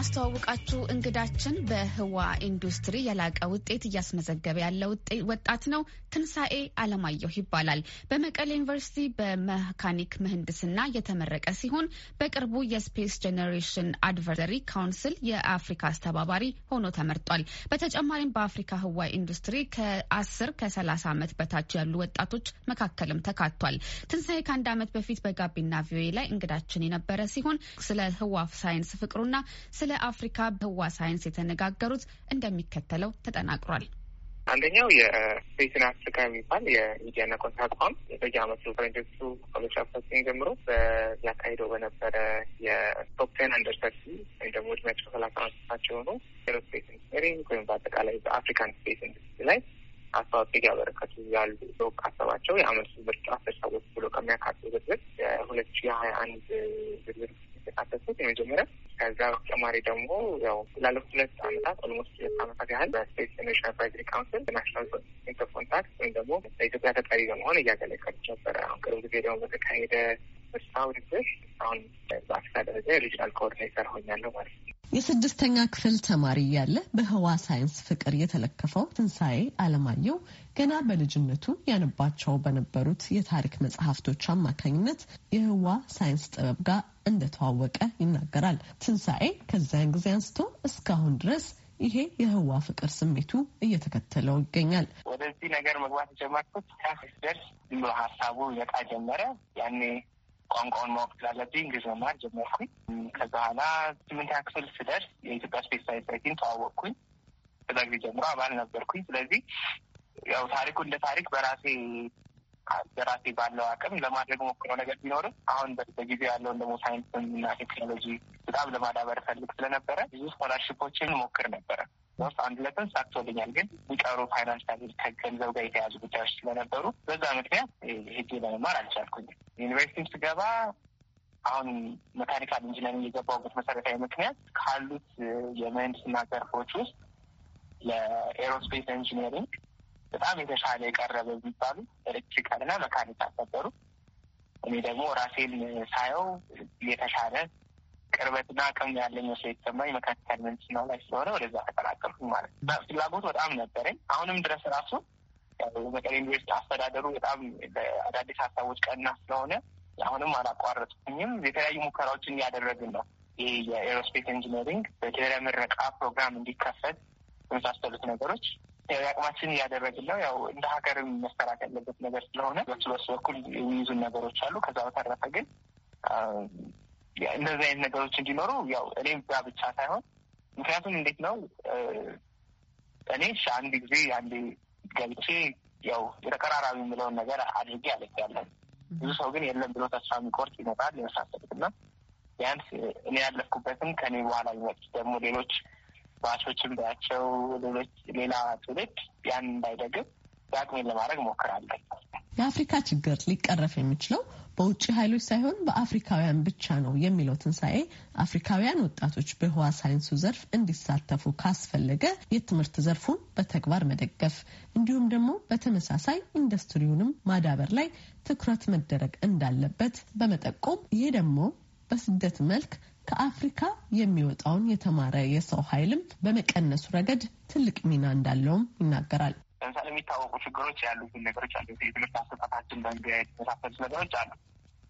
የምናስተዋውቃችሁ እንግዳችን በህዋ ኢንዱስትሪ የላቀ ውጤት እያስመዘገበ ያለ ወጣት ነው። ትንሣኤ አለማየሁ ይባላል። በመቀሌ ዩኒቨርሲቲ በመካኒክ ምህንድስና የተመረቀ ሲሆን በቅርቡ የ Space Generation Advisory Council የአፍሪካ አስተባባሪ ሆኖ ተመርጧል። በተጨማሪም በአፍሪካ ህዋ ኢንዱስትሪ ከአስር ከሰላሳ ዓመት በታች ያሉ ወጣቶች መካከልም ተካቷል። ትንሣኤ ከአንድ ዓመት በፊት በጋቢና ቪኦኤ ላይ እንግዳችን የነበረ ሲሆን ስለ ህዋ ሳይንስ ፍቅሩና ስለ አፍሪካ በህዋ ሳይንስ የተነጋገሩት እንደሚከተለው ተጠናቅሯል። አንደኛው የስፔስን አፍሪካ የሚባል የሚዲያና ተቋም በየአመቱ ፈረንጆቹ ኮሌጅ አፍሰሲን ጀምሮ ያካሂደው በነበረ የቶፕ ቴን አንደር ሰርቲ ወይም ደግሞ እድሜያቸው ሰላሳ አመት የሆኑ ኤሮስፔስ ኢንጂነሪንግ ወይም በአጠቃላይ በአፍሪካን ስፔስ ኢንዱስትሪ ላይ አስተዋጽኦ እያበረከቱ ያሉ ሰው ካሰባቸው የአመቱ ምርጥ አስር ሰዎች ብሎ ከሚያካቱ ዝርዝር የሁለት ሺ ሀያ አንድ ዝርዝር የተካተቱት የመጀመሪያ ከዛ በተጨማሪ ደግሞ ያው ላለፉት ሁለት አመታት almost ሁለት አመታት ያህል በ Space Generation Advisory Council national point of contact ወይም ደግሞ በኢትዮጵያ ተጠሪ በመሆን እያገለገልኩ ነበረ። አሁን ቅርብ ጊዜ ደግሞ በተካሄደ ምርጫ ውድድር አሁን በአፍሪካ ደረጃ የ regional coordinator ሆኛለሁ ማለት ነው። የስድስተኛ ክፍል ተማሪ እያለ በህዋ ሳይንስ ፍቅር የተለከፈው ትንሣኤ አለማየሁ ገና በልጅነቱ ያነባቸው በነበሩት የታሪክ መጽሐፍቶች አማካኝነት የህዋ ሳይንስ ጥበብ ጋር እንደተዋወቀ ይናገራል። ትንሣኤ ከዚያን ጊዜ አንስቶ እስካሁን ድረስ ይሄ የህዋ ፍቅር ስሜቱ እየተከተለው ይገኛል። ወደዚህ ነገር መግባት የጀመርኩት ደርስ ሀሳቡ ይመጣ ጀመረ። ያኔ ቋንቋውን ማወቅ ስላለብኝ እንግሊዝ መማር ጀመርኩኝ። ከዛ በኋላ ስምንተኛ ክፍል ስደርስ የኢትዮጵያ space science ተዋወቅኩኝ። ከዛ ጊዜ ጀምሮ አባል ነበርኩኝ። ስለዚህ ያው ታሪኩ እንደ ታሪክ በራሴ በራሴ ባለው አቅም ለማድረግ ሞክረው ነገር ቢኖርም አሁን በጊዜ ያለውን ደግሞ ሳይንስን እና ቴክኖሎጂ በጣም ለማዳበር ፈልግ ስለነበረ ብዙ scholarship ኦችን ሞክር ነበረ። ውስጥ አንድ ሁለቱን ተሳክቶልኛል። ግን የሚቀሩ financial ከገንዘብ ጋር የተያዙ ጉዳዮች ስለነበሩ በዛ ምክንያት ሄጄ ለመማር አልቻልኩኝም። ዩኒቨርሲቲም ስገባ አሁን mechanical engineering የገባሁበት መሰረታዊ ምክንያት ካሉት የምህንድስና ዘርፎች ውስጥ ለ aerospace engineering በጣም የተሻለ የቀረበ የሚባሉ electrical እና mechanical ነበሩ። እኔ ደግሞ ራሴን ሳየው የተሻለ ቅርበትና አቅም ያለኝ መስሎ የተሰማኝ mechanical ምህንድስናው ላይ ስለሆነ ወደዛ ተቀላቀልኩኝ ማለት ነው። ፍላጎት በጣም ነበረኝ። አሁንም ድረስ ራሱ መቀሌ ዩኒቨርሲቲ አስተዳደሩ በጣም አዳዲስ ሀሳቦች ቀና ስለሆነ አሁንም አላቋረጥኩኝም። የተለያዩ ሙከራዎችን እያደረግን ነው። ይህ የ aerospace engineering በድህረ ምረቃ ፕሮግራም እንዲከፈት የመሳሰሉት ነገሮች የአቅማችን እያደረግን ነው። ያው እንደ ሀገርም መሰራት ያለበት ነገር ስለሆነ በሱ በሱ በኩል የሚይዙን ነገሮች አሉ። ከዛ በተረፈ ግን እንደዚህ አይነት ነገሮች እንዲኖሩ ያው እኔም ጋ ብቻ ሳይሆን ምክንያቱም እንዴት ነው እኔ አንድ ጊዜ አንዴ ገብቼ ያው የተቀራራቢ የምለውን ነገር አድርጌ አለያለን ብዙ ሰው ግን የለም ብሎ ተስፋ የሚቆርጥ ይመጣል የመሳሰሉት እና ቢያንስ እኔ ያለፍኩበትም ከኔ በኋላ የሚመጡት ደግሞ ሌሎች ባቾችን ባያቸው ሌሎች ሌላ ትውልድ ያን እንዳይደግም የአቅሜን ለማድረግ ሞክራለሁ። የአፍሪካ ችግር ሊቀረፍ የሚችለው በውጭ ኃይሎች ሳይሆን በአፍሪካውያን ብቻ ነው የሚለው ትንሣኤ አፍሪካውያን ወጣቶች በህዋ ሳይንሱ ዘርፍ እንዲሳተፉ ካስፈለገ የትምህርት ዘርፉን በተግባር መደገፍ እንዲሁም ደግሞ በተመሳሳይ ኢንዱስትሪውንም ማዳበር ላይ ትኩረት መደረግ እንዳለበት በመጠቆም ይሄ ደግሞ በስደት መልክ ከአፍሪካ የሚወጣውን የተማረ የሰው ኃይልም በመቀነሱ ረገድ ትልቅ ሚና እንዳለውም ይናገራል። ለምሳሌ የሚታወቁ ችግሮች ያሉትን ነገሮች አሉ። የትምህርት አሰጣጣችን መንገድ የመሳሰሉት ነገሮች አሉ።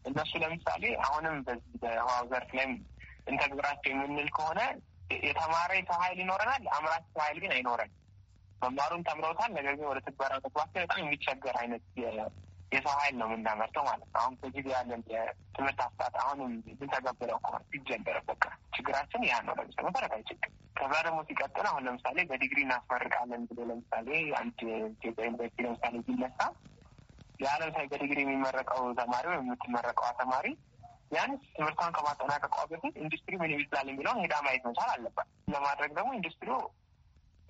እነሱ ለምሳሌ አሁንም በዚህ በህዋው ዘርፍ ላይም እንተግብራቸው የምንል ከሆነ የተማረ የሰው ኃይል ይኖረናል፣ አምራች ሰው ኃይል ግን አይኖረን። መማሩን ተምረውታል፣ ነገር ግን ወደ ትግበራ መግባት በጣም የሚቸገር አይነት የሰው ኃይል ነው የምናመርተው ማለት ነው። አሁን በጊዜ ያለን የትምህርት አሰጣጥ አሁንም ብንተገብረው ከሆነ ሲጀመረ በቃ ችግራችን ያ ነው። ለምሳሌ መሰረታዊ ችግር። ከዛ ደግሞ ሲቀጥል አሁን ለምሳሌ በዲግሪ እናስመርቃለን ብሎ ለምሳሌ አንድ ኢትዮጵያ ዩኒቨርሲቲ ለምሳሌ ቢነሳ ያ ለምሳሌ በዲግሪ የሚመረቀው ተማሪ ወይም የምትመረቀዋ ተማሪ ቢያንስ ትምህርቷን ከማጠናቀቋ በፊት ኢንዱስትሪ ምን ይመስላል የሚለውን ሄዳ ማየት መቻል አለባት። ለማድረግ ደግሞ ኢንዱስትሪ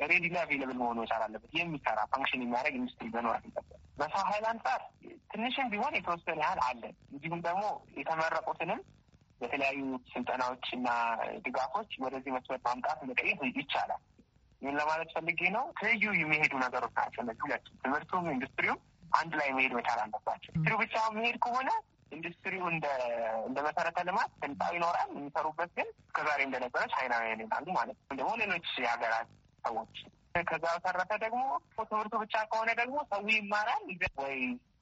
ready ና available መሆኑ መቻል አለበት። የሚሰራ function የሚያደርግ ኢንዱስትሪ መኖር አለበት። በሰው ኃይል አንጻር ትንሽም ቢሆን የተወሰነ ያህል አለን። እንዲሁም ደግሞ የተመረቁትንም በተለያዩ ስልጠናዎች እና ድጋፎች ወደዚህ መስመር ማምጣት መቀየር ይቻላል። ይህን ለማለት ፈልጌ ነው። ትይዩ የሚሄዱ ነገሮች ናቸው እነዚህ ሁለቱ፣ ትምህርቱም ኢንዱስትሪውም አንድ ላይ መሄድ መቻል አለባቸው። ኢንዱስትሪው ብቻ መሄድ ከሆነ ኢንዱስትሪው እንደ እንደ መሰረተ ልማት ህንፃው ይኖራል። የሚሰሩበት ግን እስከዛሬ እንደነበረ ቻይናውያን ይላሉ ማለት ነው። ደግሞ ሌሎች የሀገራት ሰዎች ከዛ በተረፈ ደግሞ ትምህርቱ ብቻ ከሆነ ደግሞ ሰው ይማራል ወይ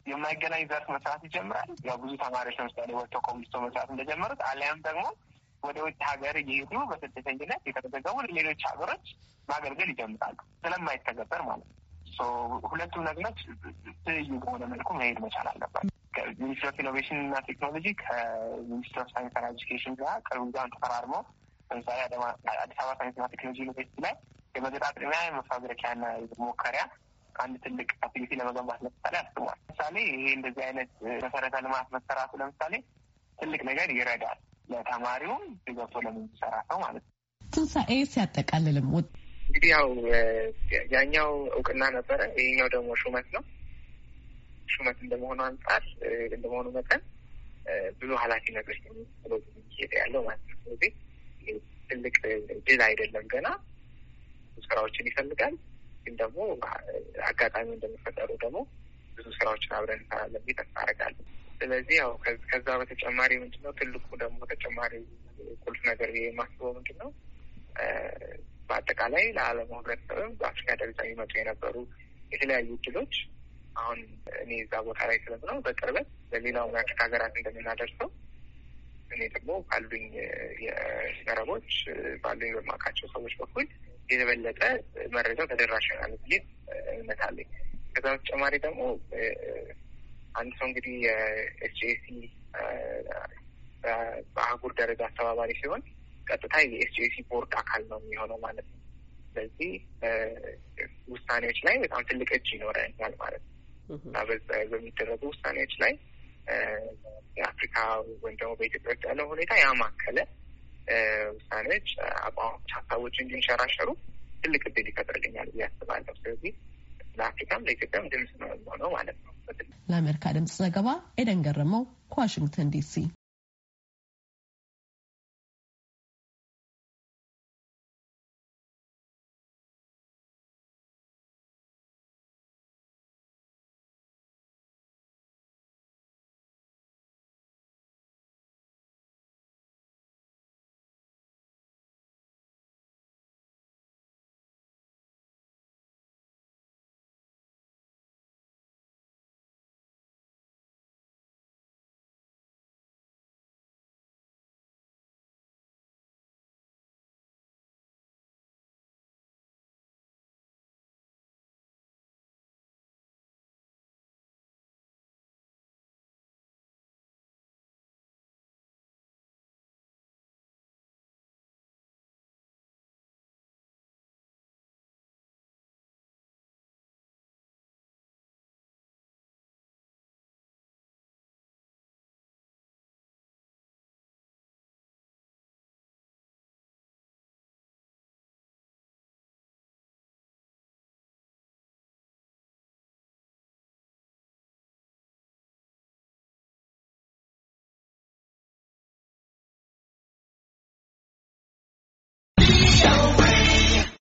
የማይገናኝ ዘርፍ መስራት ይጀምራል። ያው ብዙ ተማሪዎች ለምሳሌ ወጥተው ኮሚስቶ መስራት እንደጀመሩት አሊያም ደግሞ ወደ ውጭ ሀገር እየሄዱ በስደተኝነት የተመዘገቡ ሌሎች ሀገሮች ማገልገል ይጀምራሉ ስለማይተገበር ማለት ነው። ሁለቱም ነገሮች ትይዩ በሆነ መልኩ መሄድ መቻል አለበት። Ministry of Innovation እና ቴክኖሎጂ ከ Ministry of Science ና Education ጋር ቅርብ ጊዜውን ተፈራርመው ለምሳሌ አዲስ አበባ ሳይንስና ቴክኖሎጂ ዩኒቨርሲቲ ላይ የመገጣጠሚያ የመፋብሪኪያና ሞከሪያ አንድ ትልቅ facility ለመገንባት ለምሳሌ አስቧል። ለምሳሌ ይሄ እንደዚህ አይነት መሰረተ ልማት መሰራቱ ለምሳሌ ትልቅ ነገር ይረዳል ለተማሪውም ገብቶ ለምንሰራ ሰው ማለት ነው። ትንሣኤ ሲያጠቃልልም እንግዲህ ያው ያኛው እውቅና ነበረ፣ ይሄኛው ደግሞ ሹመት ነው። ሹመት እንደመሆኑ አንጻር እንደመሆኑ መጠን ብዙ ኃላፊነቶች ሄደ ያለው ማለት ነው። ስለዚህ ትልቅ ድል አይደለም ገና ስራዎችን ይፈልጋል። ግን ደግሞ አጋጣሚ እንደሚፈጠሩ ደግሞ ብዙ ስራዎችን አብረን እንሰራለን ብዬ ተስፋ አደርጋለሁ። ስለዚህ ያው ከዛ በተጨማሪ ምንድነው ትልቁ ደግሞ ተጨማሪ ቁልፍ ነገር የማስበው ምንድን በአጠቃላይ ለዓለሙ ህብረተሰብም በአፍሪካ ደረጃ የሚመጡ የነበሩ የተለያዩ እድሎች አሁን እኔ እዛ ቦታ ላይ ስለምነው በቅርበት ለሌላው የአፍሪካ ሀገራት እንደምናደርሰው እኔ ደግሞ ባሉኝ የመረቦች ባሉኝ በማውቃቸው ሰዎች በኩል የበለጠ መረጃው ተደራሽ ይሆናል ብዬ እምነት አለኝ። ከዛ በተጨማሪ ደግሞ አንድ ሰው እንግዲህ የኤስጂኤሲ በአህጉር ደረጃ አስተባባሪ ሲሆን ቀጥታ የኤስጂኤሲ ቦርድ አካል ነው የሚሆነው ማለት ነው። ስለዚህ ውሳኔዎች ላይ በጣም ትልቅ እጅ ይኖረኛል ማለት ነው እና በሚደረጉ ውሳኔዎች ላይ የአፍሪካ ወይም ደግሞ በኢትዮጵያ ውስጥ ያለው ሁኔታ ያማከለ ውሳኔዎች፣ አቋሞች፣ ሀሳቦች እንዲንሸራሸሩ ትልቅ እድል ይፈጥርልኛል ብዬ አስባለሁ። ስለዚህ ለአፍሪካም ለኢትዮጵያም ድምፅ ነው የሚሆነው ማለት ነው። ለአሜሪካ ድምፅ ዘገባ ኤደን ገረመው ከዋሽንግተን ዲሲ